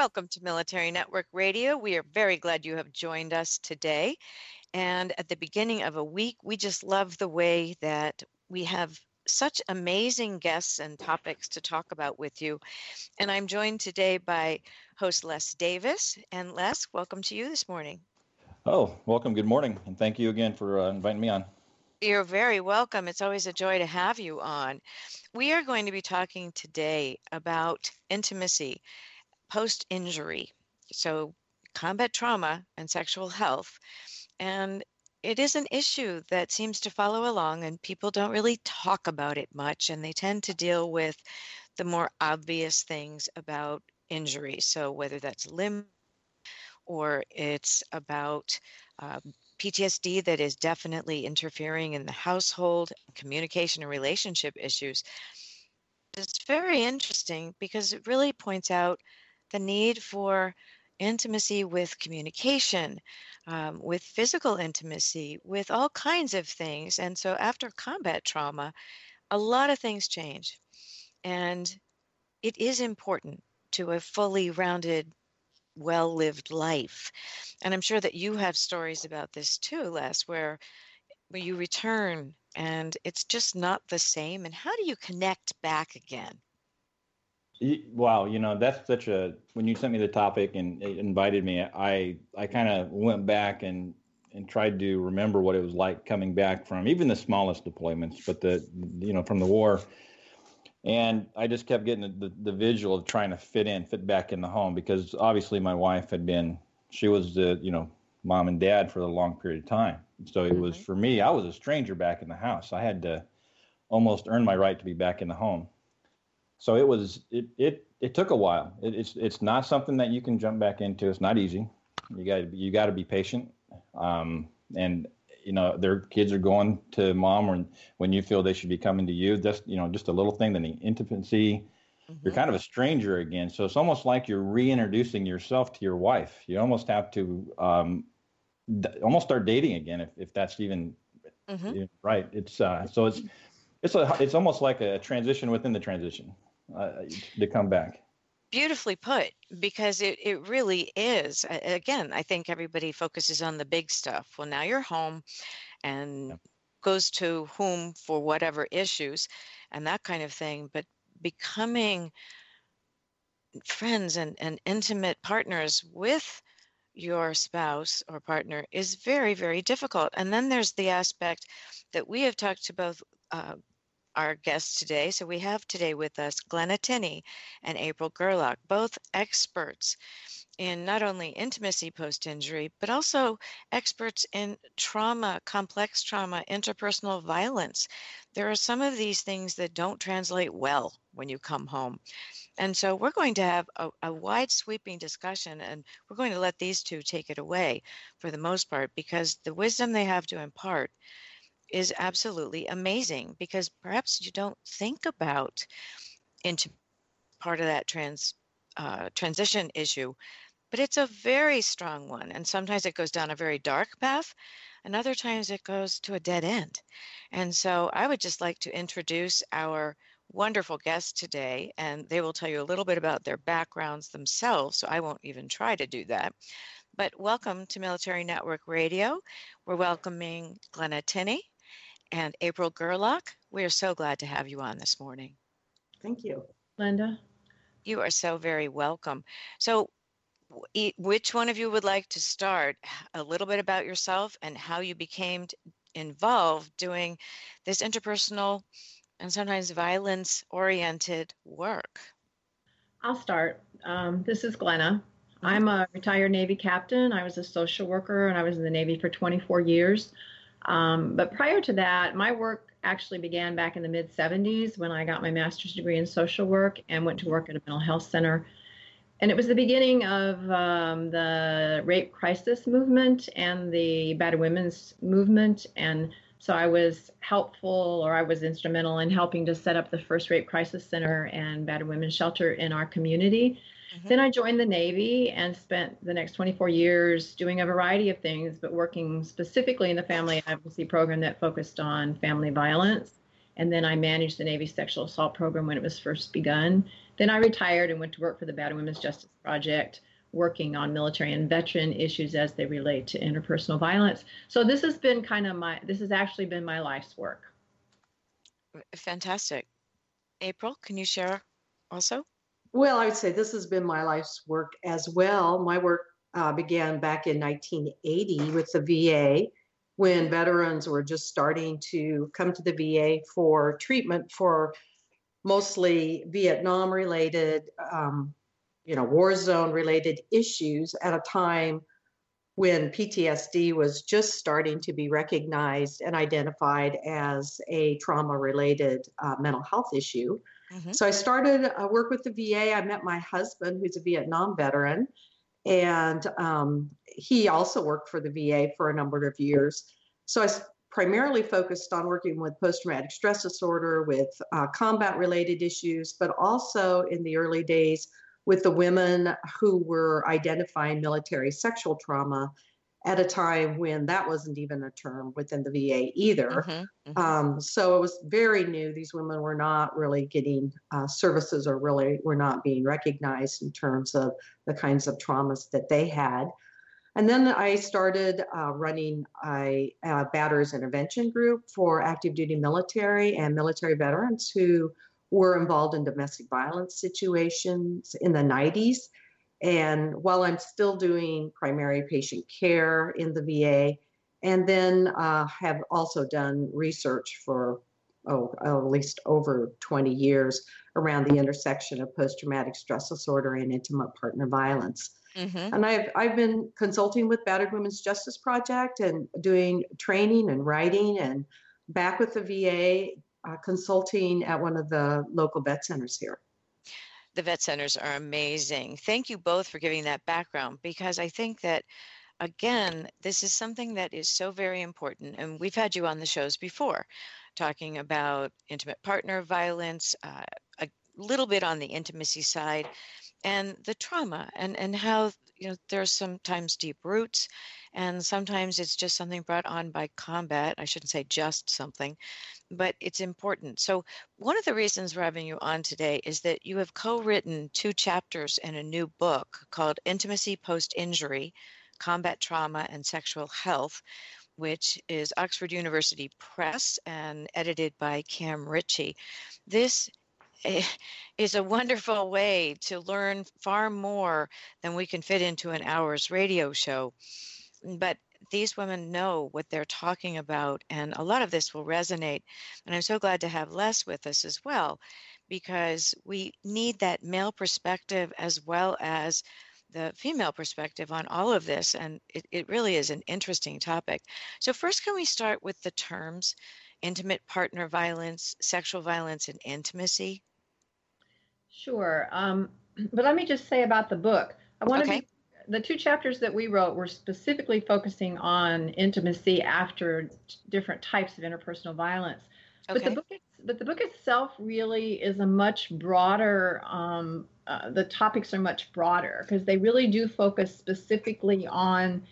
Welcome to Military Network Radio. We are very glad you have joined us today. And at the beginning of a week, we just love the way that we have such amazing guests and topics to talk about with you. And I'm joined today by host Les Davis. And Les, welcome to you this morning. Oh, welcome. Good morning. And thank you again for uh, inviting me on. You're very welcome. It's always a joy to have you on. We are going to be talking today about intimacy post injury. So, combat trauma and sexual health. And it is an issue that seems to follow along, and people don't really talk about it much, and they tend to deal with the more obvious things about injury. So, whether that's limb or it's about um, PTSD that is definitely interfering in the household, communication, and relationship issues. It's very interesting because it really points out the need for intimacy with communication, um, with physical intimacy, with all kinds of things. And so after combat trauma, a lot of things change. And it is important to a fully rounded, well lived life. And I'm sure that you have stories about this too, Les, where, where you return and it's just not the same. And how do you connect back again? Wow, you know that's such a when you sent me the topic and invited me, I I kind of went back and and tried to remember what it was like coming back from even the smallest deployments, but the you know from the war, and I just kept getting the, the, the visual of trying to fit in, fit back in the home because obviously my wife had been she was the you know mom and dad for a long period of time, so it mm-hmm. was for me I was a stranger back in the house. I had to almost earn my right to be back in the home so it was it it it took a while. It, it's it's not something that you can jump back into. It's not easy. You got you got to be patient. Um, and you know their kids are going to mom or when you feel they should be coming to you. Just you know just a little thing, then the intimacy. Mm-hmm. You're kind of a stranger again. So it's almost like you're reintroducing yourself to your wife. You almost have to um, d- almost start dating again, if, if that's even mm-hmm. right. It's uh, so it's it's a it's almost like a transition within the transition uh, to come back. Beautifully put, because it, it really is. Again, I think everybody focuses on the big stuff. Well, now you're home and goes to whom for whatever issues and that kind of thing. But becoming friends and, and intimate partners with your spouse or partner is very, very difficult. And then there's the aspect that we have talked to both uh, our guests today. So we have today with us Glenna Tinney and April Gerlach, both experts in not only intimacy post injury, but also experts in trauma, complex trauma, interpersonal violence. There are some of these things that don't translate well when you come home. And so we're going to have a, a, wide sweeping discussion, and we're going to let these two take it away for the most part because the wisdom they have to impart is absolutely amazing because perhaps you don't think about into part of that trans uh, transition issue, but it's a very strong one. And sometimes it goes down a very dark path, and other times it goes to a dead end. And so I would just like to introduce our wonderful guests today, and they will tell you a little bit about their backgrounds themselves. So I won't even try to do that. But welcome to Military Network Radio. We're welcoming Glenna Tinney and April Gerlach. We are so glad to have you on this morning. Thank you, Linda. You are so very welcome. So, which one of you would like to start a little bit about yourself and how you became involved doing this interpersonal and sometimes violence oriented work? I'll start. Um, this is Glenna. Mm-hmm. I'm a retired Navy captain. I was a social worker and I was in the Navy for 24 years. Um, but prior to that, my work actually began back in the mid 70s when I got my master's degree in social work and went to work at a mental health center. and it was the beginning of um, the rape crisis movement and the battered women's movement. And so I was helpful or I was instrumental in helping to set up the first rape crisis center and battered women's shelter in our community. Mm-hmm. Then I joined the Navy and spent the next 24 years doing a variety of things, but working specifically in the family advocacy program that focused on family violence. And then I managed the Navy sexual assault program when it was first begun. Then I retired and went to work for the Battered Women's Justice Project, working on military and veteran issues as they relate to interpersonal violence. So this has been kind of my, this has actually been my life's work. Fantastic. April, can you share also? Well, I would say this has been my life's work as well. My work uh, began back in 1980 with the VA when veterans were just starting to come to the VA for treatment for mostly Vietnam related, um, you know, war zone related issues at a time when PTSD was just starting to be recognized and identified as a trauma related uh, mental health issue. Mm-hmm. So I started uh, work with the VA. I met my husband, who's a Vietnam veteran, and um, he also worked for the VA for a number of years. So I primarily focused on working with post traumatic stress disorder, with uh, combat related issues, but also in the early days with the women who were identifying military sexual trauma at a time when that wasn't even a term within the VA either. Mm-hmm, mm-hmm. Um, so it was very new. These women were not really getting uh, services or really were not being recognized in terms of the kinds of traumas that they had. And then I started uh, running a, a batters intervention group for active duty military and military veterans who were involved in domestic violence situations in the 90s and while I'm still doing primary patient care in the VA, and then uh, have also done research for oh, at least over 20 years around the intersection of post-traumatic stress disorder and intimate partner violence. Mm-hmm. And I've I've been consulting with Battered Women's Justice Project and doing training and writing and back with the VA uh, consulting at one of the local vet centers here the vet centers are amazing. Thank you both for giving that background because I think that again, this is something that is so very important. And we've had you on the shows before talking about intimate partner violence, uh, a little bit on the intimacy side, and the trauma and, and how you know there's sometimes deep roots and sometimes it's just something brought on by combat i shouldn't say just something but it's important so one of the reasons we're having you on today is that you have co-written two chapters in a new book called intimacy post injury combat trauma and sexual health which is Oxford University Press and edited by Cam Ritchie. This Eh, is a wonderful way to learn far more than we can fit into an hour's radio show. But these women know what they're talking about, and a lot of this will resonate. And I'm so glad to have Les with us as well, because we need that male perspective as well as the female perspective on all of this. And it, it really is an interesting topic. So, first, can we start with the terms intimate partner violence, sexual violence, and intimacy? Sure. Um, but let me just say about the book. I want okay. to be, the two chapters that we wrote were specifically focusing on intimacy after different types of interpersonal violence. Okay. But the book, but the book itself really is a much broader. Um, uh, the topics are much broader because they really do focus specifically on,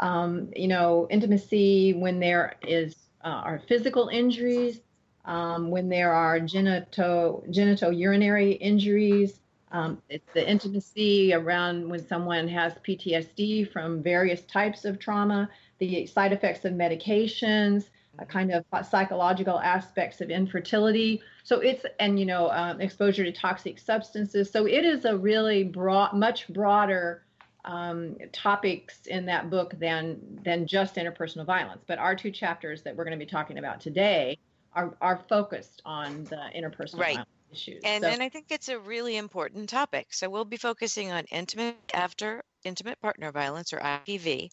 um, you know, intimacy when there is uh, are physical injuries, um, when there are genital genital urinary injuries. Um, it's the intimacy around when someone has PTSD from various types of trauma, the side effects of medications, a kind of psychological aspects of infertility. So it's and you know um, exposure to toxic substances. So it is a really broad, much broader um, topics in that book than than just interpersonal violence. But our two chapters that we're going to be talking about today are, are focused on the interpersonal right. Issues. And, so, and I think it's a really important topic. So we'll be focusing on intimate after intimate partner violence or IPV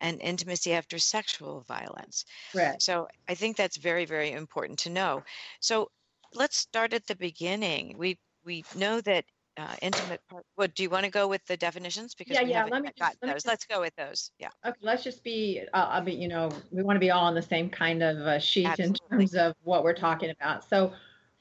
and intimacy after sexual violence. Right. So I think that's very, very important to know. So let's start at the beginning. We we know that uh, intimate part. What do you want to go with the definitions? Because Yeah, we yeah, Let me just, let me those. Just, let's go with those. Yeah. Okay, let's just be, uh, I mean, you know, we want to be all on the same kind of uh, sheet Absolutely. in terms of what we're talking about. So,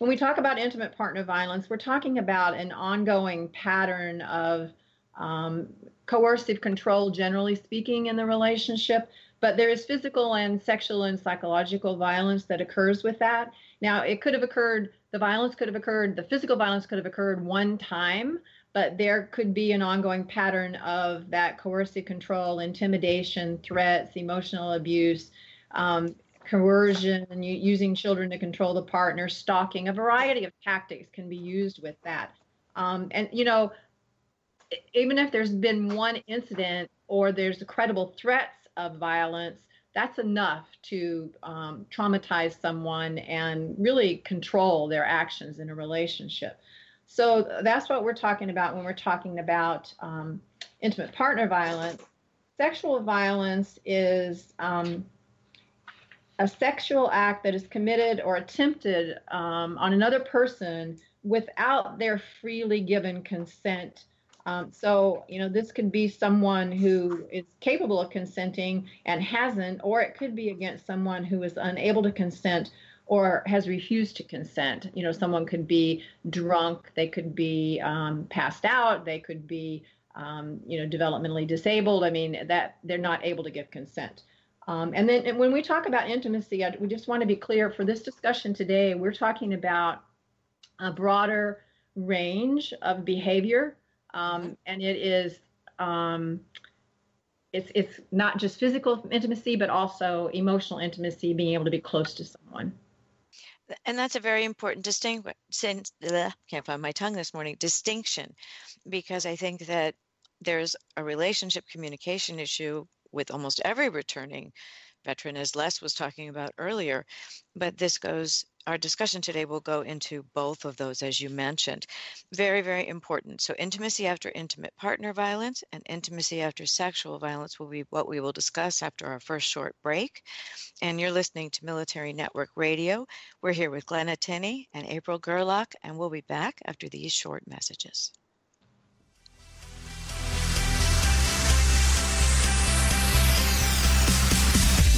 when we talk about intimate partner violence, we're talking about an ongoing pattern of um, coercive control, generally speaking, in the relationship. But there is physical and sexual and psychological violence that occurs with that. Now, it could have occurred, the violence could have occurred, the physical violence could have occurred one time, but there could be an ongoing pattern of that coercive control, intimidation, threats, emotional abuse, um, coercion, using children to control the partner, stalking. A variety of tactics can be used with that. Um, and, you know, even if there's been one incident or there's credible threats of violence, that's enough to um, traumatize someone and really control their actions in a relationship. So that's what we're talking about when we're talking about um, intimate partner violence. Sexual violence is um, a sexual act that is committed or attempted um, on another person without their freely given consent. Um, so, you know, this could be someone who is capable of consenting and hasn't, or it could be against someone who is unable to consent or has refused to consent. You know, someone could be drunk, they could be um, passed out, they could be, um, you know, developmentally disabled. I mean, that they're not able to give consent. Um, and then and when we talk about intimacy, I, we just want to be clear for this discussion today, we're talking about a broader range of behavior. Um, and it is um, it's it's not just physical intimacy, but also emotional intimacy, being able to be close to someone. and that's a very important distinction since bleh, can't find my tongue this morning distinction because i think that there's a relationship communication issue with almost every returning veteran as les was talking about earlier but this goes our discussion today will go into both of those as you mentioned. Very very important. So intimacy after intimate partner violence and intimacy after sexual violence will be what we will discuss after our first short break. And you're listening to military network radio. We're here with Glenna Tinney and April Gerlach, and we'll be back after these short messages.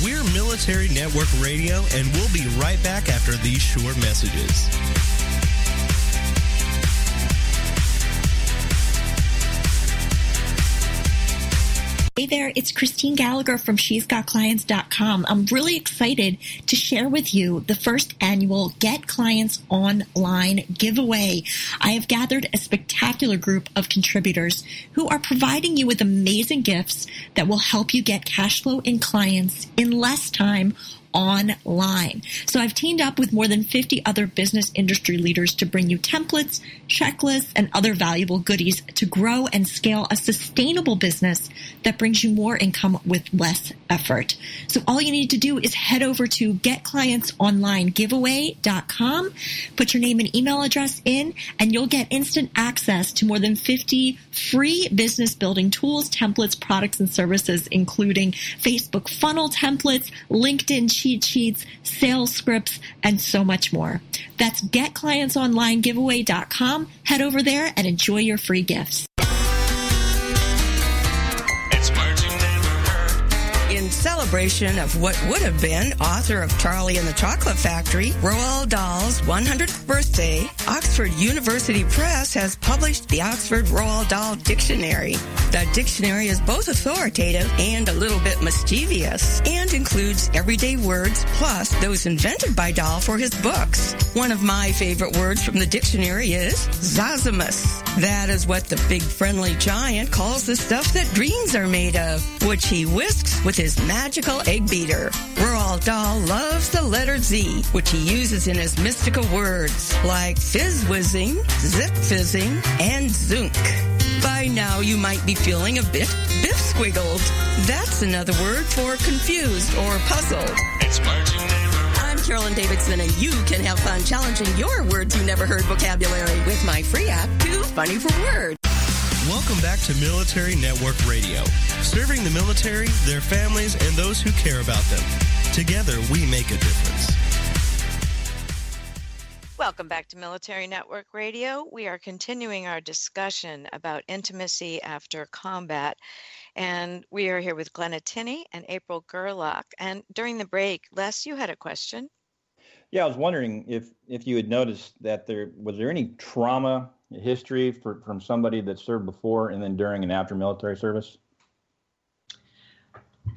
We're Military Network Radio, and we'll be right back after these short messages. Hey there, it's Christine Gallagher from She's Got Clients.com. I'm really excited to share with you the first annual Get Clients Online giveaway. I have gathered a spectacular group of contributors who are providing you with amazing gifts that will help you get cash flow in clients in less time online. So I've teamed up with more than 50 other business industry leaders to bring you templates, checklists, and other valuable goodies to grow and scale a sustainable business that brings you more income with less effort. So all you need to do is head over to getclientsonlinegiveaway.com, put your name and email address in, and you'll get instant access to more than 50 free business building tools, templates, products, and services, including Facebook funnel templates, LinkedIn cheat sheets, sales scripts, and so much more. That's getclientsonlinegiveaway.com. Head over there and enjoy your free gifts. In celebration of what would have been author of Charlie and the Chocolate Factory, Roald Dahl's 100th birthday, Oxford University Press has published the Oxford Roald Dahl Dictionary. The dictionary is both authoritative and a little bit mischievous and includes everyday words plus those invented by Dahl for his books. One of my favorite words from the dictionary is zozimus. That is what the big friendly giant calls the stuff that dreams are made of, which he whisks with his magical egg beater. Roald Dahl loves the letter Z, which he uses in his mystical words like phizz-whizzing, zip fizzing, and zunk. By now you might be feeling a bit bifsquiggled. That's another word for confused or puzzled. It's words you. I'm Carolyn Davidson, and you can have fun challenging your words you never heard vocabulary with my free app, Too Funny for Words. Welcome back to Military Network Radio, serving the military, their families, and those who care about them. Together, we make a difference. Welcome back to Military Network Radio. We are continuing our discussion about intimacy after combat. And we are here with Glenna Tinney and April Gerlach. And during the break, Les, you had a question. Yeah, I was wondering if if you had noticed that there was there any trauma history for, from somebody that served before and then during and after military service?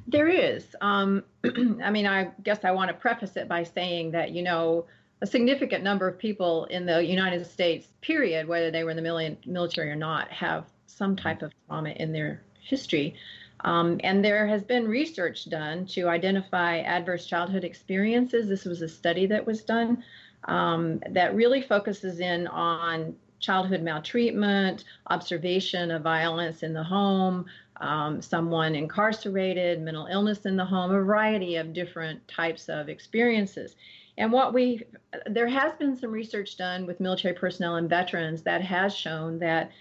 There is. Um, I mean, I guess I want to preface it by saying that, you know, a significant number of people in the United States, period, whether they were in the military or not, have some type of trauma in their history. Um, and there has been research done to identify adverse childhood experiences. This was a study that was done um, that really focuses in on childhood maltreatment, observation of violence in the home, um, someone incarcerated, mental illness in the home, a variety of different types of experiences. And what we, there has been some research done with military personnel and veterans that has shown that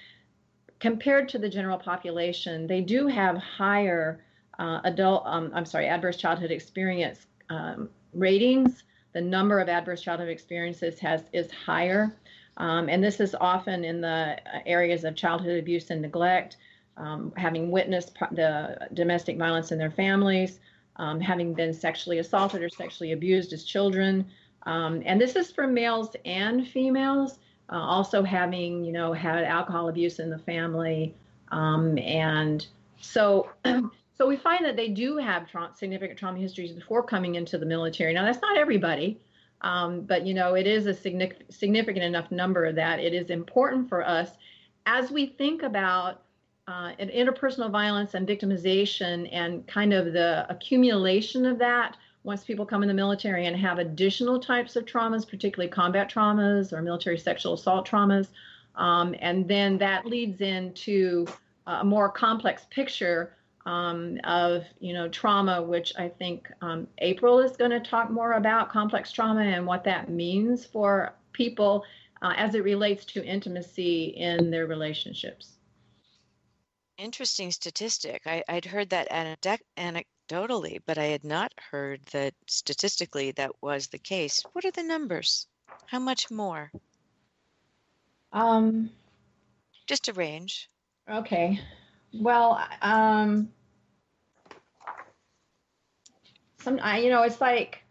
compared to the general population, they do have higher uh, adult, um, I'm sorry, adverse childhood experience um, ratings. The number of adverse childhood experiences has is higher, um, and this is often in the areas of childhood abuse and neglect, um, having witnessed the domestic violence in their families, um, having been sexually assaulted or sexually abused as children. Um, and this is for males and females. Uh, also having, you know, had alcohol abuse in the family. Um, and so, so we find that they do have tra- significant trauma histories before coming into the military. Now, that's not everybody. Um, but you know, it is a significant, significant enough number that it is important for us as we think about uh, interpersonal violence and victimization and kind of the accumulation of that once people come in the military and have additional types of traumas, particularly combat traumas or military sexual assault traumas. Um, and then that leads into a more complex picture um, of you know trauma, which I think um, April is going to talk more about complex trauma and what that means for people uh, as it relates to intimacy in their relationships. Interesting statistic. I, would heard that anecdotally, but I had not heard that statistically that was the case. What are the numbers? How much more? Um, just a range. Okay. Well, um, some I, you know, it's like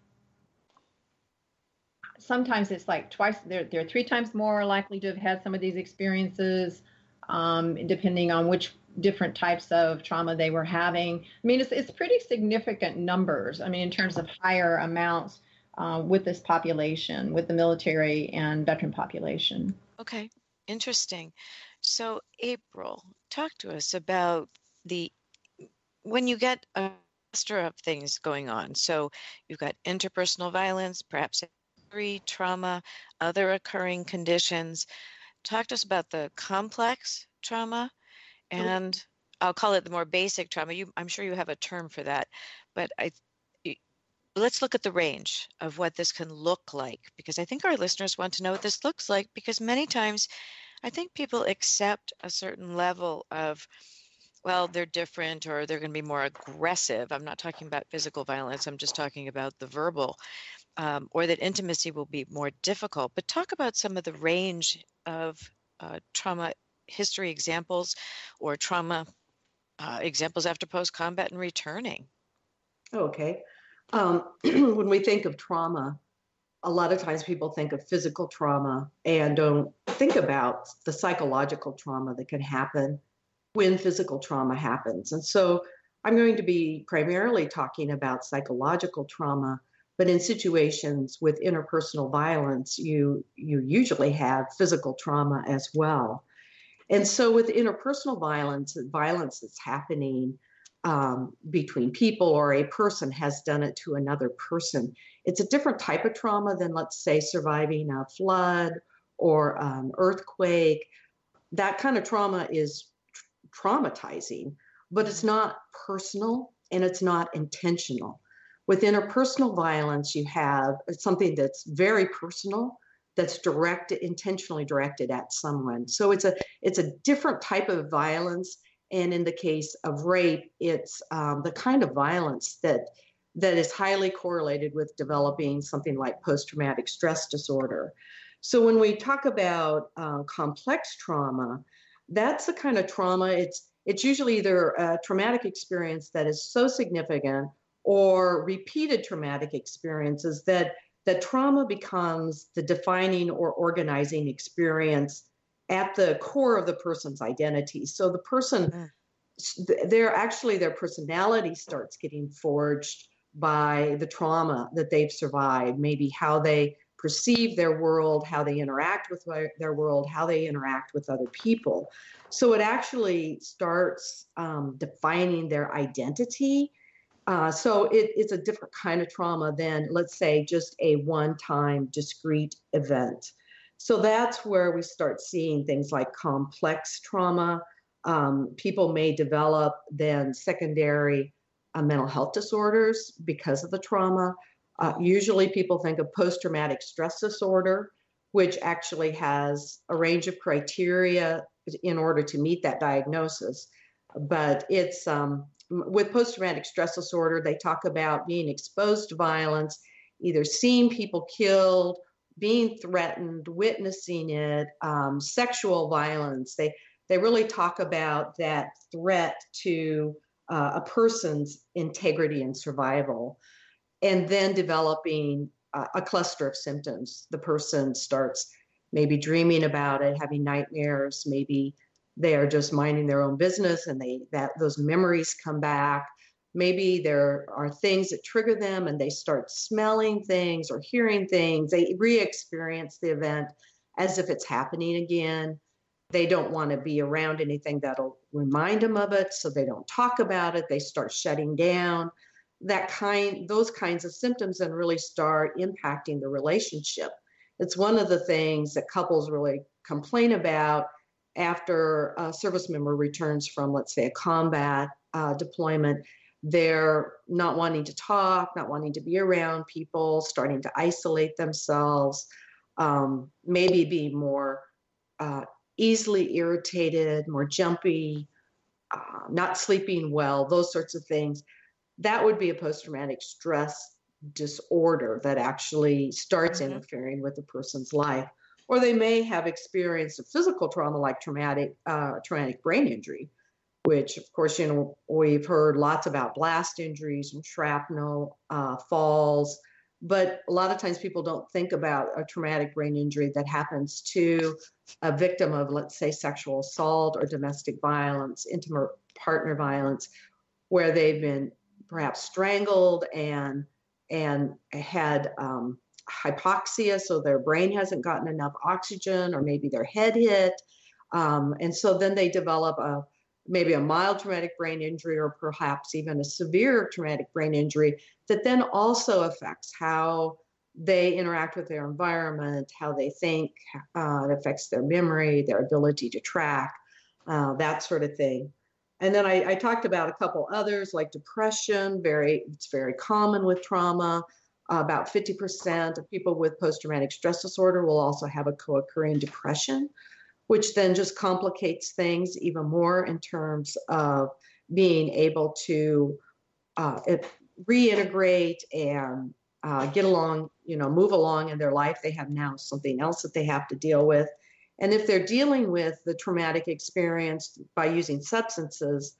sometimes it's like twice. They're they're three times more likely to have had some of these experiences, um, depending on which different types of trauma they were having. I mean, it's, it's pretty significant numbers. I mean, in terms of higher amounts uh, with this population, with the military and veteran population. Okay, interesting. So, April, talk to us about the when you get a cluster of things going on. So, you've got interpersonal violence, perhaps trauma, other occurring conditions. Talk to us about the complex trauma and I'll call it the more basic trauma. You, I'm sure you have a term for that, but I, let's look at the range of what this can look like because I think our listeners want to know what this looks like because many times I think people accept a certain level of well, they're different or they're going to be more aggressive. I'm not talking about physical violence, I'm just talking about the verbal, um, or that intimacy will be more difficult. But talk about some of the range of uh, trauma history examples or trauma uh, examples after post combat and returning? Okay. Um, when we think of trauma, a lot of times people think of physical trauma and don't think about the psychological trauma that can happen when physical trauma happens. And so I'm going to be primarily talking about psychological trauma, but in situations with interpersonal violence, you you usually have physical trauma as well. And so, with interpersonal violence, violence that's happening um, between people or a person has done it to another person, it's a different type of trauma than, let's say, surviving a flood or an earthquake. That kind of trauma is traumatizing, but it's not personal and it's not intentional. With interpersonal violence, you have something that's very personal that's directed intentionally directed at someone so it's a it's a different type of violence and in the case of rape it's um, the kind of violence that that is highly correlated with developing something like post-traumatic stress disorder So when we talk about uh, complex trauma, that's the kind of trauma. It's it's usually either a traumatic experience that is so significant or repeated traumatic experiences that that trauma becomes the defining or organizing experience at the core of the person's identity. So the person, mm. they're actually their personality starts getting forged by the trauma that they've survived, maybe how they perceive their world, how they interact with their world, how they interact with other people. So it actually starts um, defining their identity. Uh, so it, it's a different kind of trauma than, let's say, just a one time discrete event. So that's where we start seeing things like complex trauma. Um, people may develop then secondary uh, mental health disorders because of the trauma. Uh, usually, people think of post traumatic stress disorder, which actually has a range of criteria in order to meet that diagnosis. But it's um, with post traumatic stress disorder, they talk about being exposed to violence, either seeing people killed, being threatened, witnessing it, um, sexual violence. They they really talk about that threat to uh, a person's integrity and survival, and then developing uh, a cluster of symptoms. The person starts maybe dreaming about it, having nightmares, maybe they are just minding their own business and they that those memories come back. Maybe there are things that trigger them and they start smelling things or hearing things. They re-experience the event as if it's happening again. They don't want to be around anything that'll remind them of it so they don't talk about it. They start shutting down. That kind those kinds of symptoms and really start impacting the relationship. It's one of the things that couples really complain about after a service member returns from let's say a combat uh, deployment they're not wanting to talk not wanting to be around people starting to isolate themselves um, maybe be more uh, easily irritated, more jumpy, uh, not sleeping well, those sorts of things. That would be a post traumatic stress disorder that actually starts mm-hmm. interfering with a person's life. Or they may have experienced a physical trauma like traumatic uh, traumatic brain injury, which of course you know we've heard lots about blast injuries and shrapnel, uh, falls, but a lot of times people don't think about a traumatic brain injury that happens to a victim of, let's say, sexual assault or domestic violence, intimate partner violence, where they've been perhaps strangled and and had um, hypoxia, so their brain hasn't gotten enough oxygen, or maybe their head hit, um, and so then they develop a maybe a mild traumatic brain injury or perhaps even a severe traumatic brain injury that then also affects how they interact with their environment, how they think, uh, it affects their memory, their ability to track, uh, that sort of thing. And then I, I, talked about a couple others like depression, very it's very common with trauma. About 50% of people with post-traumatic stress disorder will also have a co-occurring depression which then just complicates things even more in terms of being able to uh, reintegrate and uh, get along, you know, move along in their life. They have now something else that they have to deal with. And if they're dealing with the traumatic experience by using substances,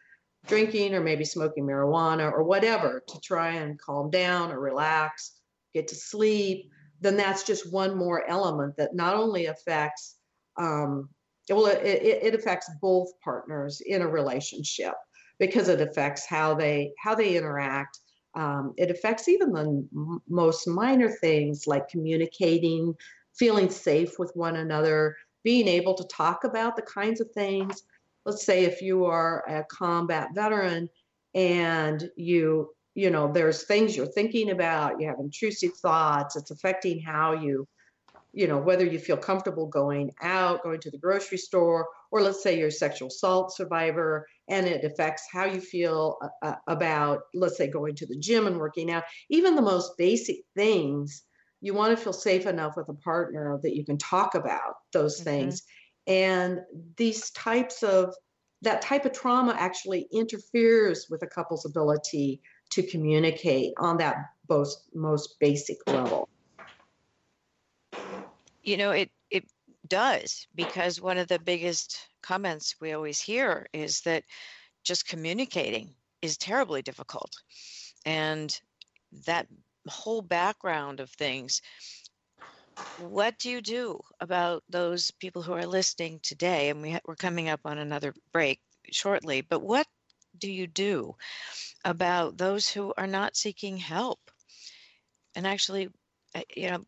drinking or maybe smoking marijuana or whatever to try and calm down or relax, get to sleep, then that's just one more element that not only affects um, well, it, it affects both partners in a relationship because it affects how they how they interact. Um, it affects even the m- most minor things like communicating, feeling safe with one another, being able to talk about the kinds of things. Let's say if you are a combat veteran and you you know there's things you're thinking about, you have intrusive thoughts. It's affecting how you you know, whether you feel comfortable going out, going to the grocery store, or let's say you're a sexual assault survivor and it affects how you feel uh, uh, about, let's say, going to the gym and working out, even the most basic things, you want to feel safe enough with a partner that you can talk about those mm-hmm. things. And these types of, that type of trauma actually interferes with a couple's ability to communicate on that most, most basic level you know it it does because one of the biggest comments we always hear is that just communicating is terribly difficult. And that whole background of things, what do you do about those people who are listening today? And we ha- we're coming up on another break shortly, but what do you do about those who are not seeking help? And actually, uh, you know,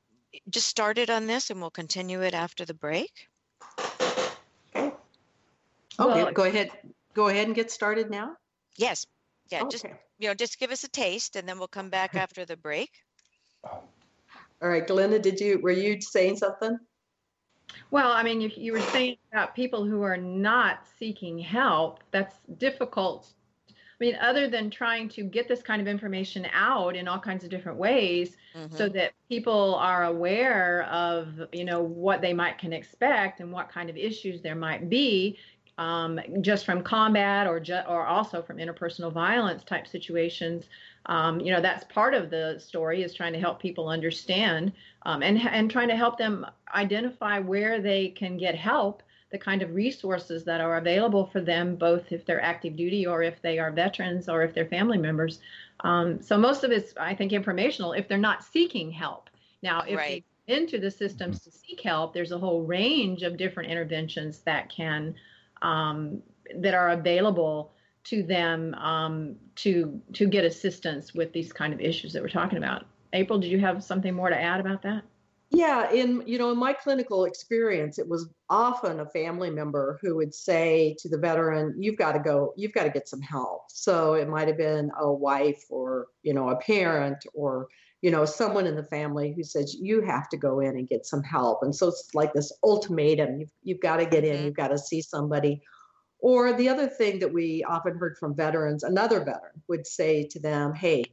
just started on this and we'll continue it after the break. Okay, Well- go ahead. Go ahead and get started now. Yes. Yeah, just you know, just give us a taste and then we'll come back after the break. All right, Glenda, did you were you saying something? Well, I mean, you, you were saying about people who are not seeking help. That's difficult. I mean, other than trying to get this kind of information out in all kinds of different ways, so Mhm. that people are aware of, you know, what they might can expect and what kind of issues there might be, um, just from combat or ju- or also from interpersonal violence type situations. Um, you know, that's part of the story is trying to help people understand um, and and trying to help them identify where they can get help, the kind of resources that are available for them, both if they're active duty or if they are veterans or if they're family members. Um, so most of it's, I think, informational if they're not seeking help. Now, if Right. they into the systems to seek help, there's a whole range of different interventions that can um, that are available to them um, to to get assistance with these kind of issues that we're talking about. April, did you have something more to add about that? Yeah, in you know, in my clinical experience, it was often a family member who would say to the veteran, "You've got to go. You've got to get some help." So it might have been a wife or you know a parent or you know someone in the family who says you have to go in and get some help. And so it's like this ultimatum: you've you've got to get in. Mhm. You've got to see somebody. Or the other thing that we often heard from veterans, another veteran would say to them, "Hey,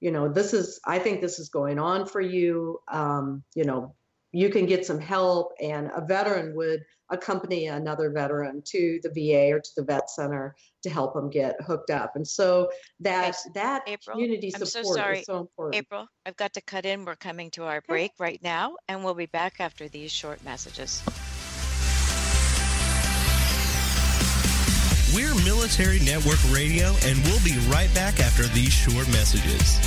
you know this is i think this is going on for you um, you know you can get some help and a veteran would accompany another veteran to the va or to the vet center to help them get hooked up and so that that April, community I'm so support sorry. is so important April, I've got to cut in. We're coming to our break right now, and we'll be back after these short messages. We're Military Network Radio, and we'll be right back after these short messages.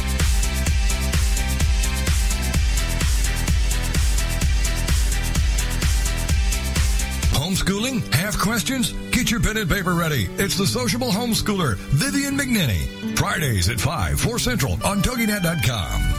Homeschooling? Have questions? Get your pen and paper ready. It's the sociable homeschooler, Vivian McNinney. Fridays at 5, 4 Central on TogiNet.com.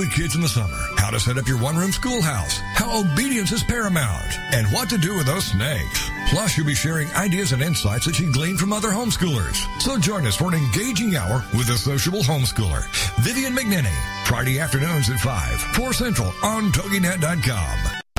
with kids in the summer? How to set up your one-room schoolhouse? How obedience is paramount? And what to do with those snakes? Plus, you'll be sharing ideas and insights that she gleaned from other homeschoolers. So join us for an engaging hour with a sociable homeschooler, Vivian McNinney, Friday afternoons at 5, 4 Central on TogiNet.com.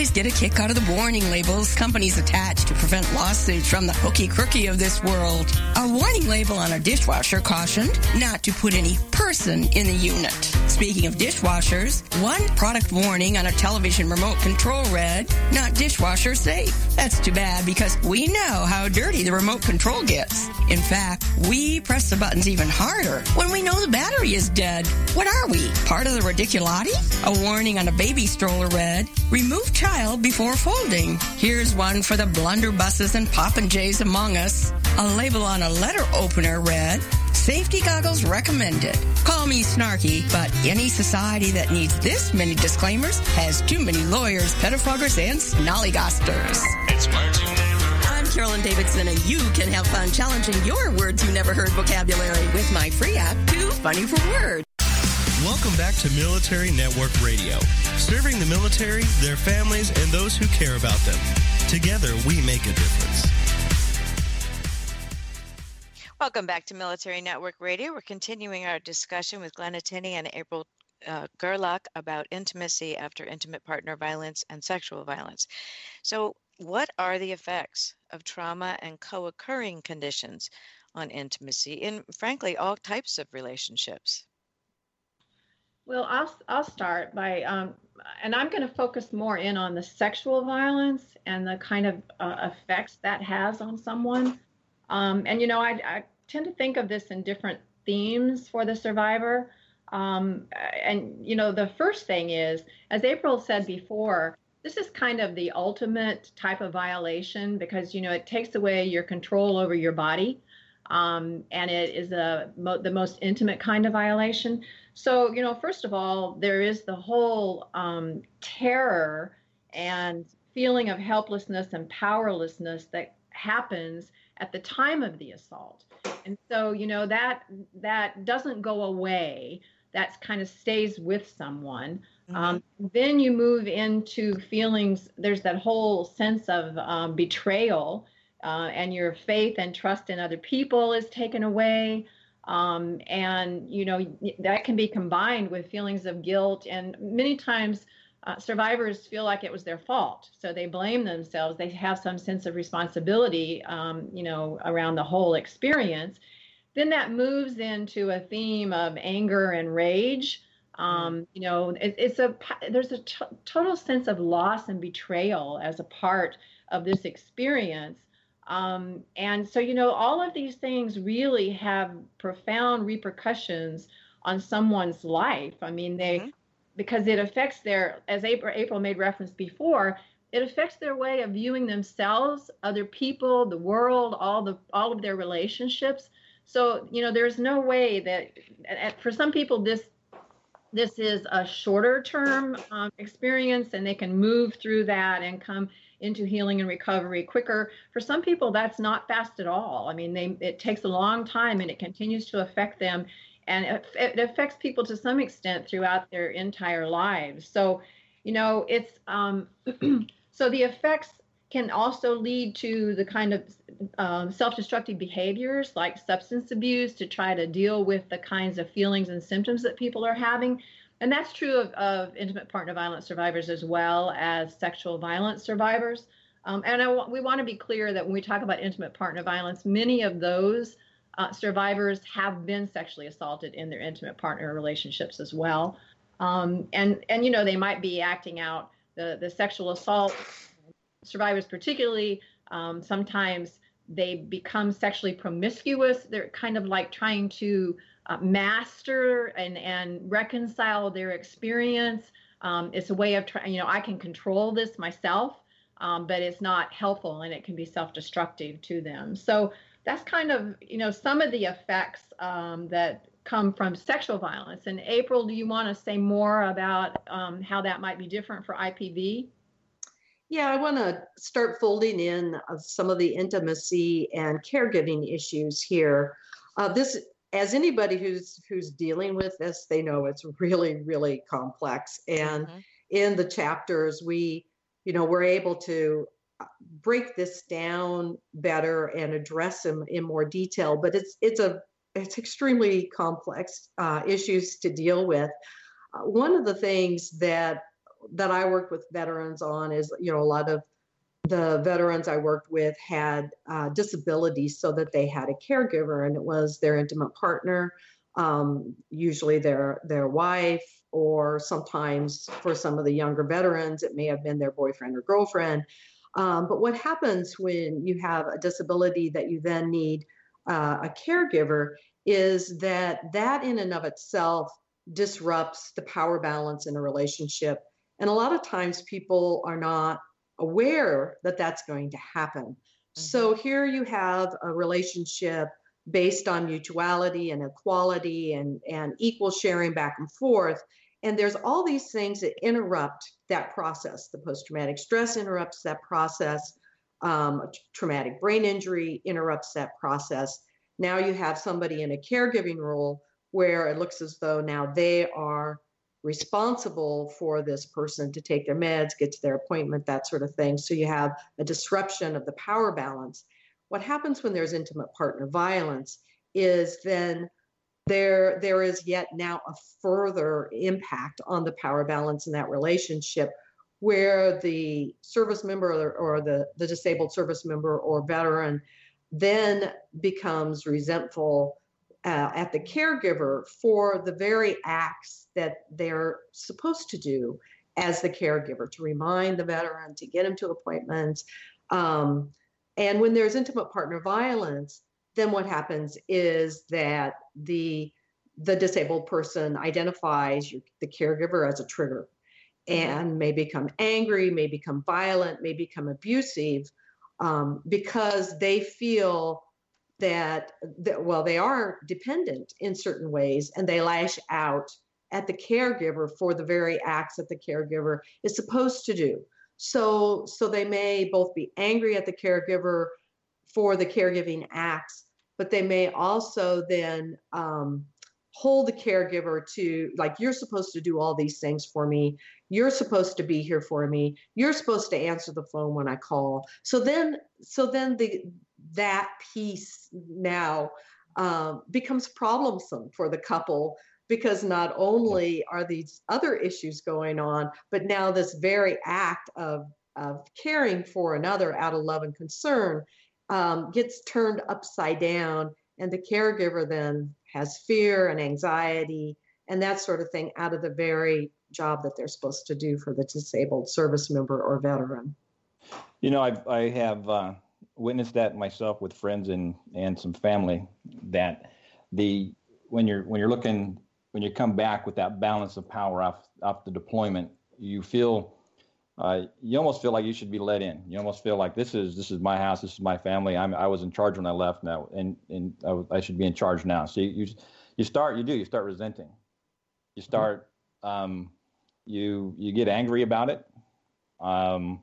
always get a kick out of the warning labels companies attach to prevent lawsuits from the hooky crooky of this world. A warning label on a dishwasher cautioned not to put any person in the unit. Speaking of dishwashers, one product warning on a television remote control read, not dishwasher safe. That's too bad because we know how dirty the remote control gets. In fact, we press the buttons even harder when we know the battery is dead. What are we? Part of the ridiculati? A warning on a baby stroller read, remove child before folding. Here's one for the blunderbusses and popinjays among us. A label on a letter opener read, safety goggles recommended. Call me snarky, but any society that needs this many disclaimers has too many lawyers, pettifoggers, and snollygosters. It's words you never heard. I'm Carolyn Davidson, and you can have fun challenging your words you never heard vocabulary with my free app, Too Funny for Words. Welcome back to Military Network Radio, serving the military, their families, and those who care about them. Together, we make a difference. Welcome back to Military Network Radio. We're continuing our discussion with Glenna Tinney and April uh, Gerlach about intimacy after intimate partner violence and sexual violence. So, what are the effects of trauma and co occurring conditions on intimacy in, frankly, all types of relationships? Well, I'll I'll start by, um, and I'm going to focus more in on the sexual violence and the kind of uh, effects that has on someone. Um, and you know, I, I tend to think of this in different themes for the survivor. Um, and you know, the first thing is, as April said before, this is kind of the ultimate type of violation because you know it takes away your control over your body, um, and it is a mo- the most intimate kind of violation. So you know, first of all, there is the whole um, terror and feeling of helplessness and powerlessness that happens at the time of the assault. And so you know that that doesn't go away. That kind of stays with someone. Mm-hmm. um, then you move into feelings there's that whole sense of um, betrayal uh, and your faith and trust in other people is taken away um, and you know that can be combined with feelings of guilt and many times uh, survivors feel like it was their fault, so they blame themselves. They have some sense of responsibility, um, you know, around the whole experience. Then that moves into a theme of anger and rage. Um, you know, it, it's a there's a t- total sense of loss and betrayal as a part of this experience. Um, and so, you know, all of these things really have profound repercussions on someone's life. I mean, they mm-hmm because it affects their, as April April made reference before, it affects their way of viewing themselves, other people, the world, all the all of their relationships. So you know, there's no way that for some people this this is a shorter term um, experience, and they can move through that and come into healing and recovery quicker. For some people, that's not fast at all. I mean, they it takes a long time, and it continues to affect them and it, it affects people to some extent throughout their entire lives. So, you know, it's um, so the effects can also lead to the kind of um, self-destructive behaviors like substance abuse to try to deal with the kinds of feelings and symptoms that people are having and that's true of, of intimate partner violence survivors as well as sexual violence survivors um, and I, we want to be clear that when we talk about intimate partner violence many of those uh, survivors have been sexually assaulted in their intimate partner relationships as well. Um, and and you know they might be acting out the the sexual assault survivors particularly um, sometimes they become sexually promiscuous they're kind of like trying to uh, master and and reconcile their experience um, it's a way of trying you know i can control this myself um, but it's not helpful and it can be self-destructive to them so that's kind of you know some of the effects um, that come from sexual violence. And April, do you want to say more about um, how that might be different for IPV? Yeah, I want to start folding in some of the intimacy and caregiving issues here. Uh, this, as anybody who's who's dealing with this, they know it's really, really complex. And mm-hmm. in the chapters, we, you know, we're able to break this down better and address them in more detail. But it's it's a it's extremely complex uh, issues to deal with. Uh, one of the things that that I work with veterans on is you know a lot of the veterans I worked with had uh, disabilities, so that they had a caregiver, and it was their intimate partner, um, usually their their wife, or sometimes for some of the younger veterans, it may have been their boyfriend or girlfriend. Um, but what happens when you have a disability that you then need uh, a caregiver is that that in and of itself disrupts the power balance in a relationship. And a lot of times people are not aware that that's going to happen. Mm-hmm. So here you have a relationship based on mutuality and equality and, and equal sharing back and forth. And there's all these things that interrupt that process. The post traumatic stress interrupts that process. Um, traumatic brain injury interrupts that process. Now you have somebody in a caregiving role where it looks as though now they are responsible for this person to take their meds, get to their appointment, that sort of thing. So you have a disruption of the power balance. What happens when there's intimate partner violence is then there there is yet now a further impact on the power balance in that relationship where the service member or, or the, the disabled service member or veteran then becomes resentful uh, at the caregiver for the very acts that they're supposed to do as the caregiver to remind the veteran to get him to appointments. Um, and when there's intimate partner violence then what happens is that the the disabled person identifies you, the caregiver as a trigger and may become angry may become violent may become abusive um, because they feel that, that well they are dependent in certain ways and they lash out at the caregiver for the very acts that the caregiver is supposed to do. So so they may both be angry at the caregiver for the caregiving acts but they may also then um, hold the caregiver to like you're supposed to do all these things for me. You're supposed to be here for me. You're supposed to answer the phone when i call. So then so then the that piece now um, becomes problemsome for the couple because not only are these other issues going on but now this very act of of caring for another out of love and concern um, gets turned upside down and the caregiver then has fear and anxiety and that sort of thing out of the very job that they're supposed to do for the disabled service member or veteran. You know, I've, I have uh, witnessed that myself with friends and, and some family that the when you're when you're looking when you come back with that balance of power off off the deployment, you feel uh, you almost feel like you should be let in. You almost feel like this is this is my house, this is my family. I'm I was in charge when I left now, and and I, I should be in charge now. So you, you you start you do you start resenting, you start um, you you get angry about it. Um,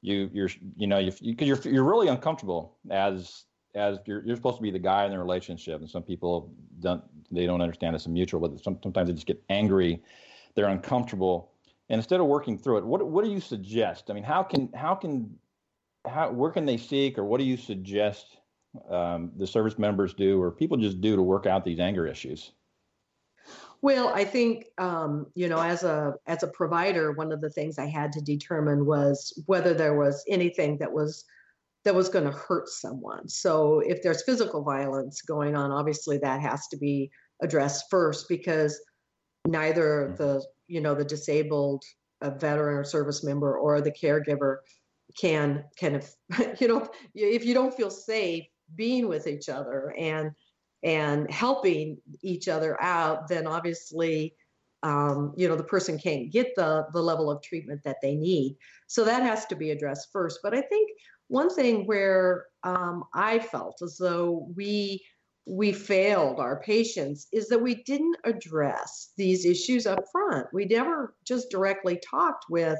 you you're you know you because you're you're really uncomfortable as as you're you're supposed to be the guy in the relationship, and some people don't they don't understand it's a mutual, but sometimes they just get angry, they're uncomfortable and instead of working through it, what what do you suggest? I mean, how can how can how where can they seek, or what do you suggest um, the service members do, or people just do to work out these anger issues? Well, I think um, you know, as a as a provider, one of the things I had to determine was whether there was anything that was that was going to hurt someone. So if there's physical violence going on, obviously that has to be addressed first because neither mm-hmm. the you know the disabled a veteran or service member or the caregiver can kind of you know if you don't feel safe being with each other and and helping each other out then obviously um, you know the person can't get the the level of treatment that they need so that has to be addressed first but i think one thing where um, i felt as though we we failed our patients is that we didn't address these issues up front. We never just directly talked with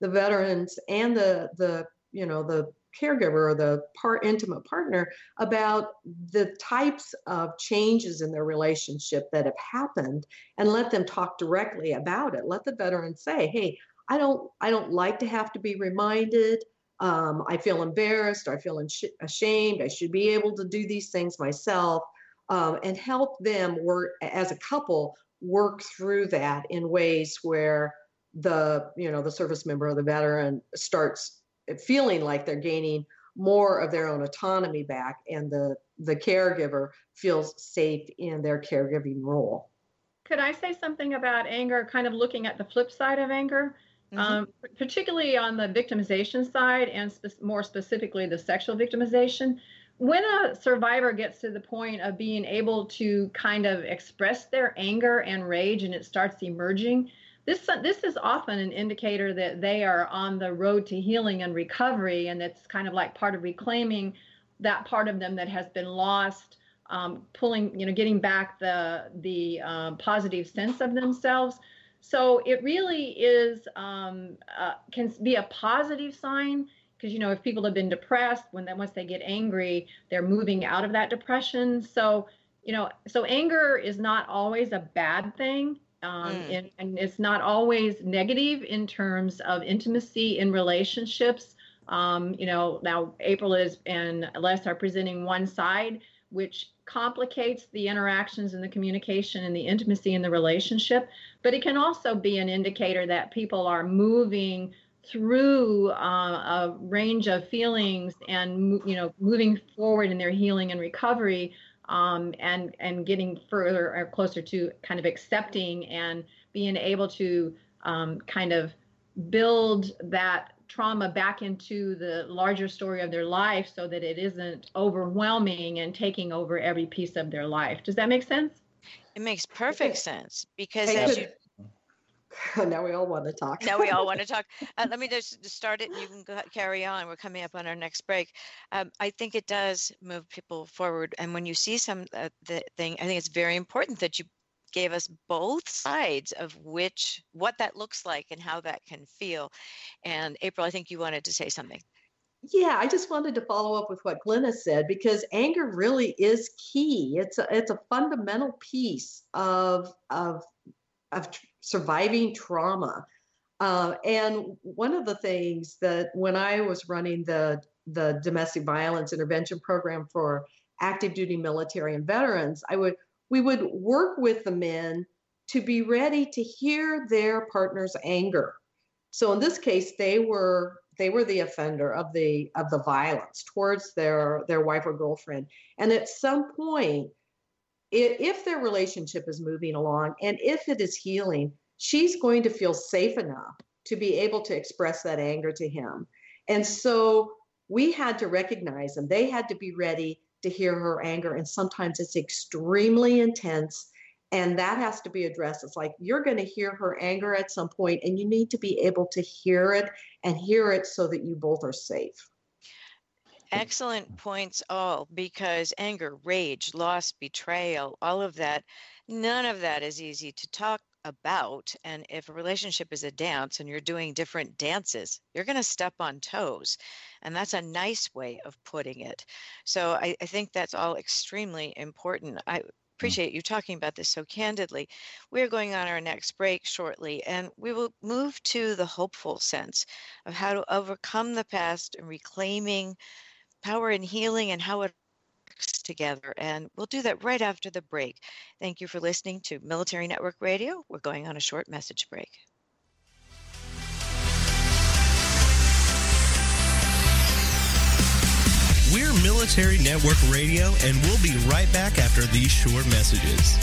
the veterans and the the you know the caregiver or the part intimate partner about the types of changes in their relationship that have happened and let them talk directly about it. Let the veteran say hey i don't i don't like to have to be reminded. Um, I feel embarrassed, I feel ashamed, I should be able to do these things myself, um, and help them work as a couple work through that in ways where the you know the service member or the veteran starts feeling like they're gaining more of their own autonomy back and the the caregiver feels safe in their caregiving role could i say something about anger kind of looking at the flip side of anger Mm-hmm. Um, particularly on the victimization side and spe- more specifically the sexual victimization. When a survivor gets to the point of being able to kind of express their anger and rage and it starts emerging, this, this is often an indicator that they are on the road to healing and recovery, and it's kind of like part of reclaiming that part of them that has been lost. Um, pulling, you know, getting back the the um, positive sense of themselves. So it really is um, uh, can be a positive sign because you know if people have been depressed, when then once they get angry, they're moving out of that depression. So you know, so anger is not always a bad thing. Um, mm. and, and, it's not always negative in terms of intimacy in relationships. Um, you know, now April is and Les are presenting one side, which complicates the interactions and the communication and the intimacy in the relationship, but it can also be an indicator that people are moving through uh, a range of feelings and you know moving forward in their healing and recovery um, and and getting further or closer to kind of accepting and being able to um, kind of build that trauma back into the larger story of their life so that it isn't overwhelming and taking over every piece of their life. Does that make sense? It makes perfect sense because as you now we all want to talk. now we all want to talk. Uh, let me just, start it and you can go, carry on. We're coming up on our next break. Um, I think it does move people forward. And when you see some uh, the thing, I think it's very important that you gave us both sides of which what that looks like and how that can feel. And April, I think you wanted to say something. Yeah, I just wanted to follow up with what Glenna said because anger really is key. It's a it's a fundamental piece of of of surviving trauma. Uh, and one of the things that when I was running the the domestic violence intervention program for active duty military and veterans, I would we would work with the men to be ready to hear their partner's anger. So in this case, they were they were the offender of the of the violence towards their their wife or girlfriend. And at some point, if their relationship is moving along and if it is healing, she's going to feel safe enough to be able to express that anger to him. And so we had to recognize them. they had to be ready to hear her anger. And sometimes it's extremely intense. And that has to be addressed. It's like you're going to hear her anger at some point, and you need to be able to hear it and hear it so that you both are safe. Excellent points, all because anger, rage, loss, betrayal, all of that, none of that is easy to talk about. And if a relationship is a dance and you're doing different dances, you're going to step on toes. And that's a nice way of putting it. So I, I think that's all extremely important. I mm. appreciate you talking about this so candidly. We're going on our next break shortly, and we will move to the hopeful sense of how to overcome the past and reclaiming power and healing and how it works together. And we'll do that right after the break. Thank you for listening to Military Network Radio. We're going on a short message break. We're Military Network Radio, and we'll be right back after these short messages.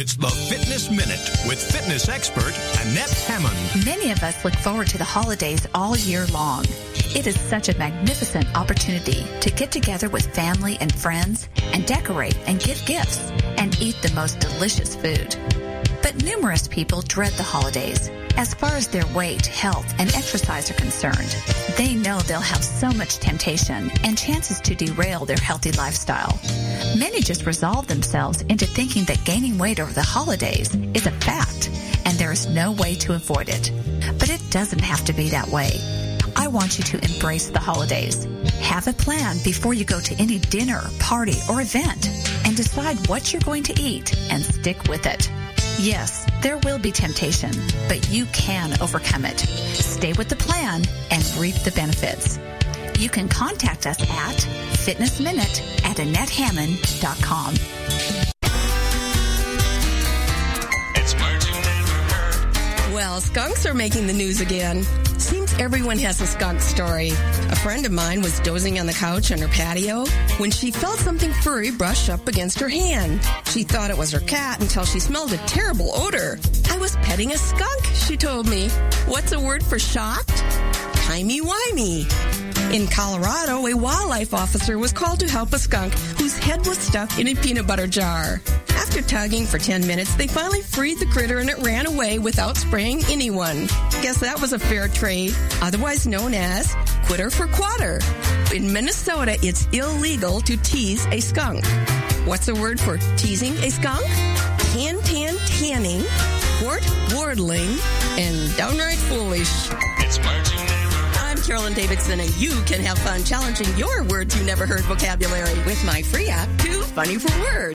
It's the Fitness Minute with fitness expert Annette Hammond. Many of us look forward to the holidays all year long. It is such a magnificent opportunity to get together with family and friends and decorate and give gifts and eat the most delicious food. But numerous people dread the holidays. As far as their weight, health, and exercise are concerned, they know they'll have so much temptation and chances to derail their healthy lifestyle. Many just resolve themselves into thinking that gaining weight over the holidays is a fact and there is no way to avoid it. But it doesn't have to be that way. I want you to embrace the holidays. Have a plan before you go to any dinner, party, or event and decide what you're going to eat and stick with it. Yes, there will be temptation, but you can overcome it. Stay with the plan and reap the benefits. You can contact us at fitnessminute at AnnetteHammond.com. It's Marching Neighborhood. Well, skunks are making the news again. Everyone has a skunk story. A friend of mine was dozing on the couch on her patio when she felt something furry brush up against her hand. She thought it was her cat until she smelled a terrible odor. I was petting a skunk, she told me. What's a word for shocked? Timey-wimey. In Colorado, a wildlife officer was called to help a skunk whose head was stuck in a peanut butter jar. After tugging for 10 minutes, they finally freed the critter and it ran away without spraying anyone. Guess that was a fair trade, otherwise known as quitter for quarter. In Minnesota, it's illegal to tease a skunk. What's the word for teasing a skunk? Tan tan tanning, wart wardling, and downright foolish. It's. I'm Carolyn Davidson, and you can have fun challenging your words you never heard vocabulary with my free app, Too Funny for Words.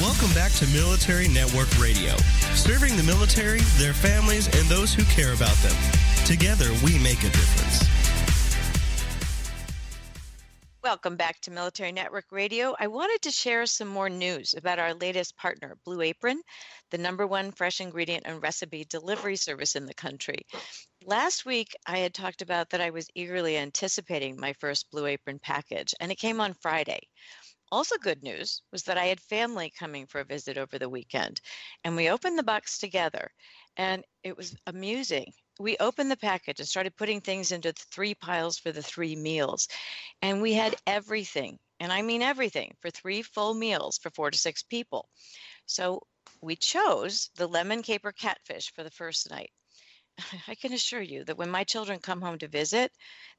Welcome back to Military Network Radio, serving the military, their families, and those who care about them. Together, we make a difference. Welcome back to Military Network Radio. I wanted to share some more news about our latest partner, Blue Apron, the number one fresh ingredient and recipe delivery service in the country. Last week, I had talked about that I was eagerly anticipating my first Blue Apron package, and it came on Friday. Also, good news was that I had family coming for a visit over the weekend, and we opened the box together, and it was amusing. We opened the package and started putting things into three piles for the three meals, and we had everything, and I mean everything, for three full meals for four to six people. So we chose the lemon caper catfish for the first night. I can assure you that when my children come home to visit,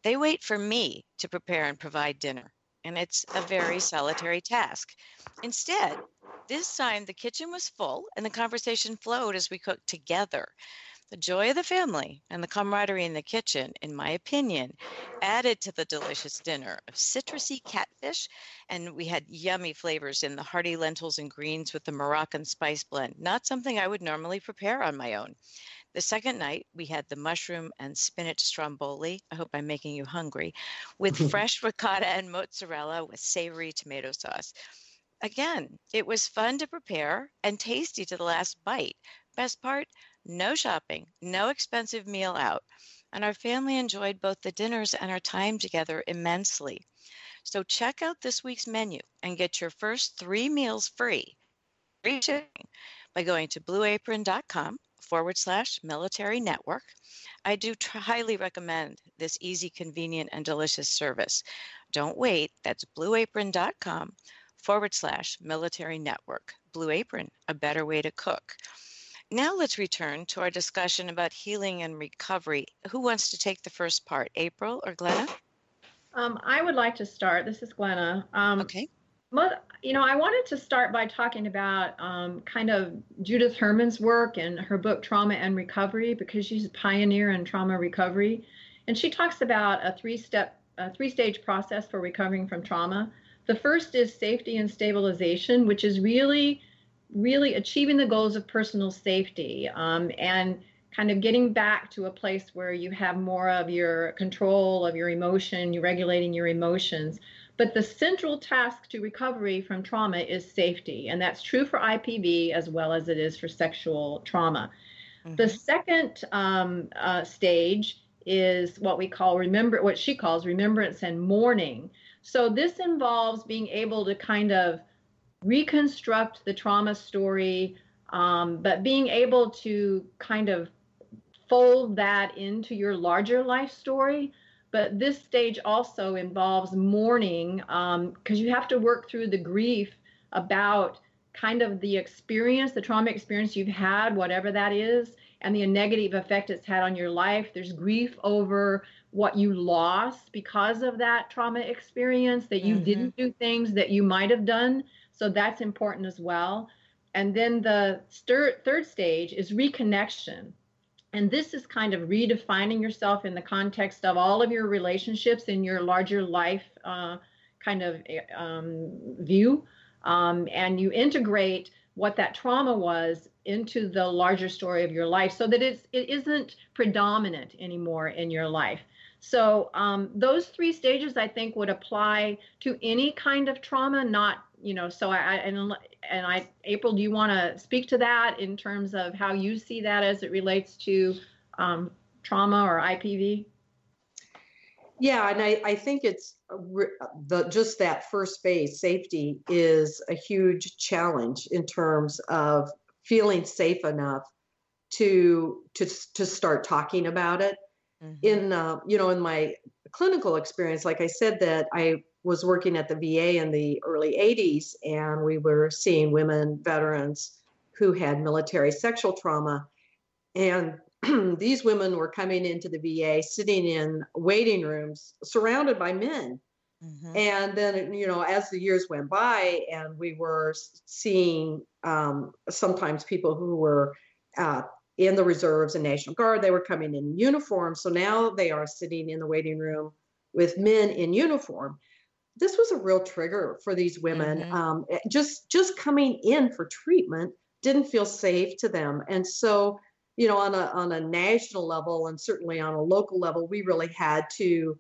they wait for me to prepare and provide dinner and it's a very solitary task. Instead, this time the kitchen was full and the conversation flowed as we cooked together. The joy of the family and the camaraderie in the kitchen, in my opinion, added to the delicious dinner of citrusy catfish, and we had yummy flavors in the hearty lentils and greens with the Moroccan spice blend, not something I would normally prepare on my own. The second night, we had the mushroom and spinach stromboli. I hope I'm making you hungry, with fresh ricotta and mozzarella with savory tomato sauce. Again, it was fun to prepare and tasty to the last bite. Best part no shopping, no expensive meal out. And our family enjoyed both the dinners and our time together immensely. So check out this week's menu and get your first three meals free, free shipping, by going to blueapron.com forward slash military network. I do tr- highly recommend this easy, convenient, and delicious service. Don't wait. That's blueapron.com forward slash military network. Blue Apron, a better way to cook. Now let's return to our discussion about healing and recovery. Who wants to take the first part, April or Glenna? Um, I would like to start. This is Glenna. Um, okay. You know, I wanted to start by talking about um, kind of Judith Herman's work and her book Trauma and Recovery because she's a pioneer in trauma recovery, and she talks about a three-step, a three-stage process for recovering from trauma. The first is safety and stabilization, which is really, really achieving the goals of personal safety um, and kind of getting back to a place where you have more of your control of your emotion, you're regulating your emotions. But the central task to recovery from trauma is safety, and that's true for IPV as well as it is for sexual trauma. Mm-hmm. The second um, uh, stage is what we call remember, what she calls remembrance and mourning. So this involves being able to kind of reconstruct the trauma story, um, but being able to kind of fold that into your larger life story but this stage also involves mourning because um, you have to work through the grief about kind of the experience, the trauma experience you've had, whatever that is, and the negative effect it's had on your life. There's grief over what you lost because of that trauma experience, that you mm-hmm. didn't do things that you might have done. So that's important as well. And then the third stage is reconnection. And this is kind of redefining yourself in the context of all of your relationships in your larger life uh, kind of um, view. Um, and you integrate what that trauma was into the larger story of your life so that it's, it isn't predominant anymore in your life. So um, those three stages, I think, would apply to any kind of trauma, not you know. So I, I and and I, April, do you want to speak to that in terms of how you see that as it relates to um, trauma or IPV? Yeah, and I, I think it's the just that first phase, safety, is a huge challenge in terms of feeling safe enough to to to start talking about it. Mm-hmm. In uh, you know, in my clinical experience, like I said, that I was working at the VA in the early 80s, and we were seeing women veterans who had military sexual trauma. And these women were coming into the VA, sitting in waiting rooms, surrounded by men. Mm-hmm. And then, you know, as the years went by, and we were seeing um, sometimes people who were uh, in the reserves and National Guard, they were coming in uniform. So now they are sitting in the waiting room with men in uniform this was a real trigger for these women. Mhm. Um, just just coming in for treatment didn't feel safe to them, and so you know on a on a national level and certainly on a local level, we really had to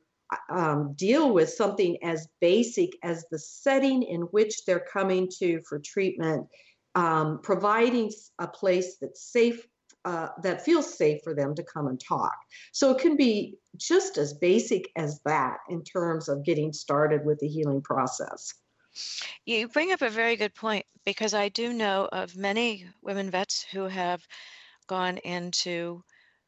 um, deal with something as basic as the setting in which they're coming to for treatment, um, providing a place that's safe. Uh, that feels safe for them to come and talk. So it can be just as basic as that in terms of getting started with the healing process. You bring up a very good point because I do know of many women vets who have gone into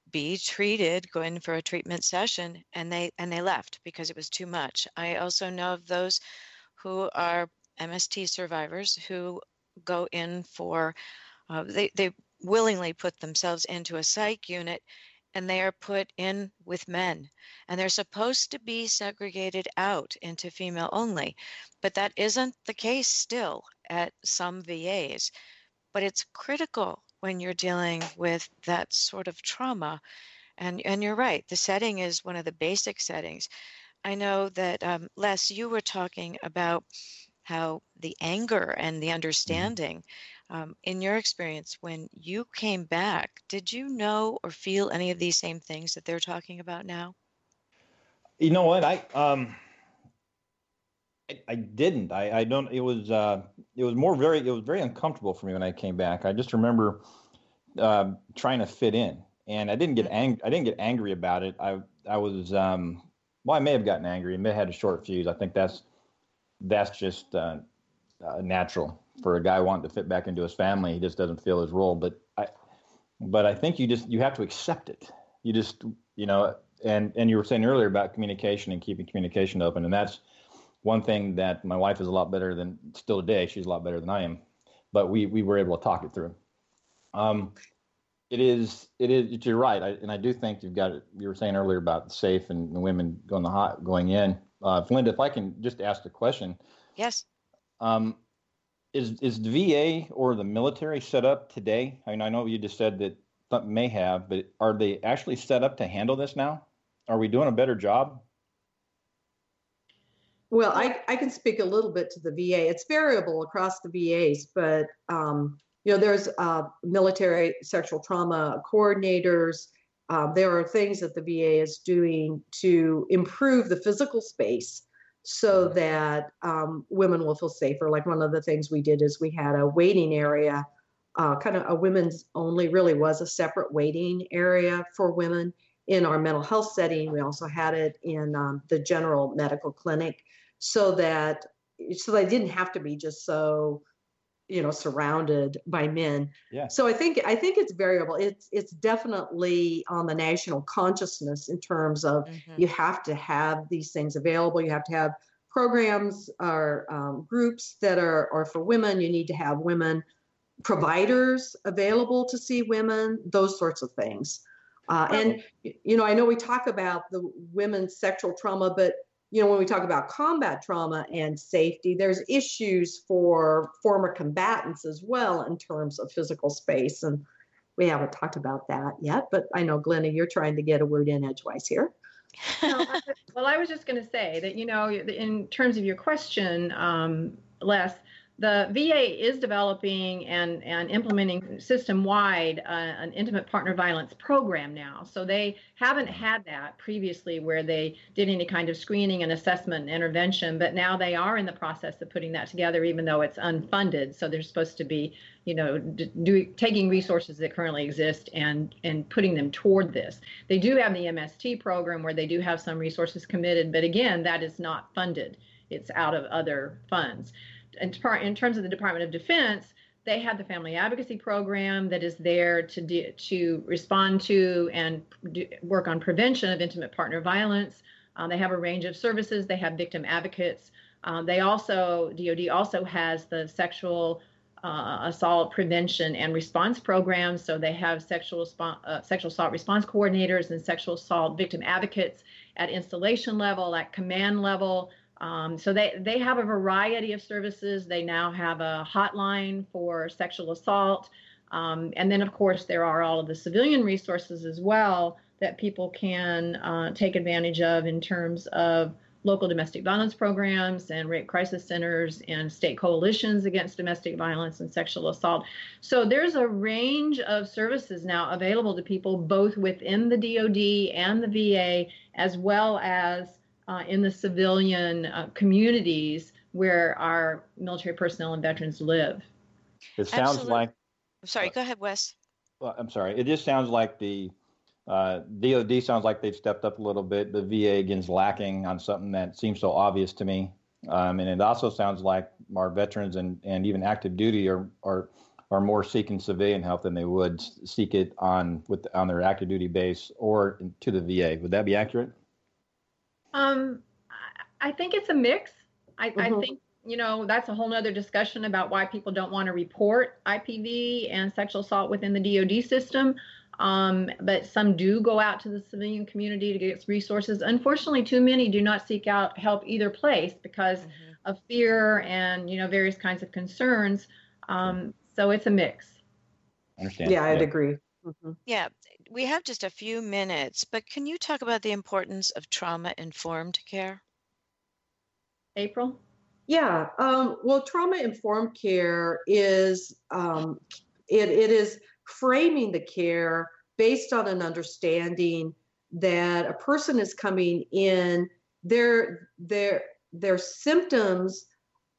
be treated, going for a treatment session, and they and they left because it was too much. I also know of those who are MST survivors who go in for uh, they they willingly put themselves into a psych unit and they are put in with men. And they're supposed to be segregated out into female only but that isn't the case still at some VAs but it's critical when you're dealing with that sort of trauma and and you're right the setting is one of the basic settings. I know that um, les you were talking about how the anger and the understanding um, in your experience when you came back did you know or feel any of these same things that they're talking about now You know what? I um I, I didn't. I, I don't it was uh it was more very it was very uncomfortable for me when I came back. I just remember um trying to fit in and I didn't get angry. I didn't get angry about it. I I was um well I may have gotten angry, I may have had a short fuse. I think that's that's just uh, uh, natural for a guy wanting to fit back into his family. He just doesn't feel his role. But I, but I think you just you have to accept it. You just you know, and and you were saying earlier about communication and keeping communication open, and that's one thing that my wife is a lot better than still today. She's a lot better than I am, but we we were able to talk it through. Um, it is it is you're right, I, and I do think you've got it. You were saying earlier about safe and, and women going the hot going in. Uh, Linda, if I can just ask a question, yes um, is is the VA or the military set up today? I mean, I know you just said that some may have, but are they actually set up to handle this now? Are we doing a better job? Well, I, I can speak a little bit to the VA. It's variable across the VAs, but um, you know, there's uh, military sexual trauma coordinators. Uh, there are things that the VA is doing to improve the physical space so that um, women will feel safer. Like one of the things we did is we had a waiting area, uh, kind of a women's only, really was a separate waiting area for women in our mental health setting. We also had it in um, the general medical clinic so that so they didn't have to be just so you know surrounded by men. Yeah. so i think i think it's variable. It's it's definitely on the national consciousness in terms of Mhm. you have to have these things available. You have to have programs or um, groups that are are for women. You need to have women providers available to see women those sorts of things. Uh, and you know i know we talk about the women's sexual trauma but you know when we talk about combat trauma and safety there's issues for former combatants as well in terms of physical space and we haven't talked about that yet but i know glenna you're trying to get a word in edgewise here. Well, I was just going to say that, you know, in terms of your question, um, Les, the VA is developing and, and implementing system wide uh, an intimate partner violence program now. So they haven't had that previously where they did any kind of screening and assessment and intervention, but now they are in the process of putting that together, even though it's unfunded. So they're supposed to be, you know, do, taking resources that currently exist and, and putting them toward this. They do have the MST program where they do have some resources committed, but again, that is not funded. It's out of other funds in, in terms of the Department of Defense, they have the Family Advocacy Program that is there to do, to respond to and do, work on prevention of intimate partner violence. Uh, they have a range of services. They have victim advocates. Um, they also DoD also has the sexual uh, assault prevention and response programs. So they have sexual uh, sexual assault response coordinators and sexual assault victim advocates at installation level, at command level. Um, so they, they have a variety of services. They now have a hotline for sexual assault. Um, and then, of course, there are all of the civilian resources as well that people can uh, take advantage of in terms of local domestic violence programs and rape crisis centers and state coalitions against domestic violence and sexual assault. So there's a range of services now available to people both within the DoD and the VA, as well as uh, in the civilian uh, communities where our military personnel and veterans live. It sounds Absolutely. like I'm sorry, go ahead, Les. Well, I'm sorry. It just sounds like the uh, DoD sounds like they've stepped up a little bit. The VA again's lacking on something that seems so obvious to me, um, and it also sounds like our veterans and, and even active duty are are are more seeking civilian help than they would seek it on with on their active duty base or to the VA. Would that be accurate? Um, I I think it's a mix. I, I Mhm. think, you know, that's a whole nother discussion about why people don't want to report IPV and sexual assault within the DoD system. Um, but some do go out to the civilian community to get resources. Unfortunately, too many do not seek out help either place because Mhm. of fear and, you know, various kinds of concerns. Um, so it's a mix. I understand. Yeah, I'd agree. Mhm. Yeah, we have just a few minutes, but can you talk about the importance of trauma informed care? April? Yeah, um, well, trauma informed care is um, it, it is framing the care based on an understanding that a person is coming in their their their symptoms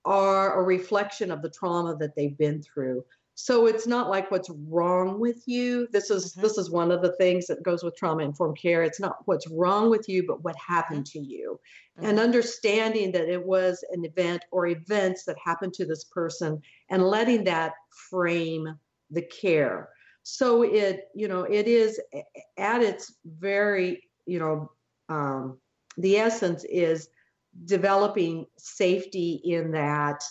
are a reflection of the trauma that they've been through. So it's not like what's wrong with you. This is Mhm. this is one of the things that goes with trauma informed care. It's not what's wrong with you, but what happened to you and understanding that it was an event or events that happened to this person and letting that frame the care so it you know it is at its very you know um, the essence is developing safety in that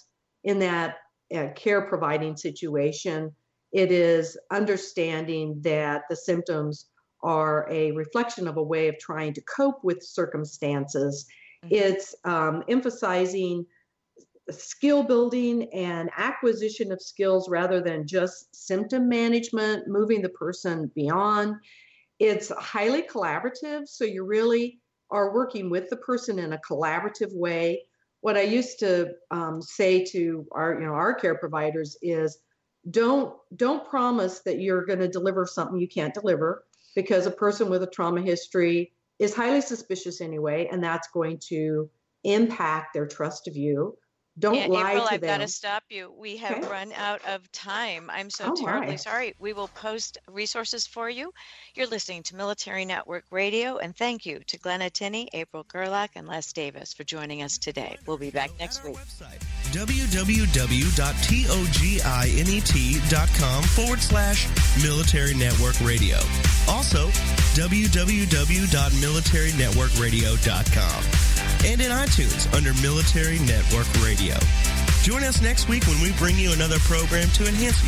in that uh, care providing situation it is understanding that the symptoms are a reflection of a way of trying to cope with circumstances Mhm. it's um, emphasizing skill building and acquisition of skills rather than just symptom management, moving the person beyond. It's highly collaborative, so you really are working with the person in a collaborative way. What I used to um, say to our, you know, our care providers is, don't don't promise that you're going to deliver something you can't deliver because a person with a trauma history is highly suspicious anyway, and that's going to impact their trust of you. Don't Yeah, lie April, to I've got to stop you. We have Okay. run out of time. I'm so Oh, terribly my. sorry. We will post resources for you. You're listening to Military Network Radio, and thank you to Glenna Tinney, April Gerlach, and Les Davis for joining us today. We'll be back next week. website www.toginet.com forward slash military network radio. Also, www.militarynetworkradio.com and in iTunes under Military Network Radio. Join us next week when we bring you another program to enhance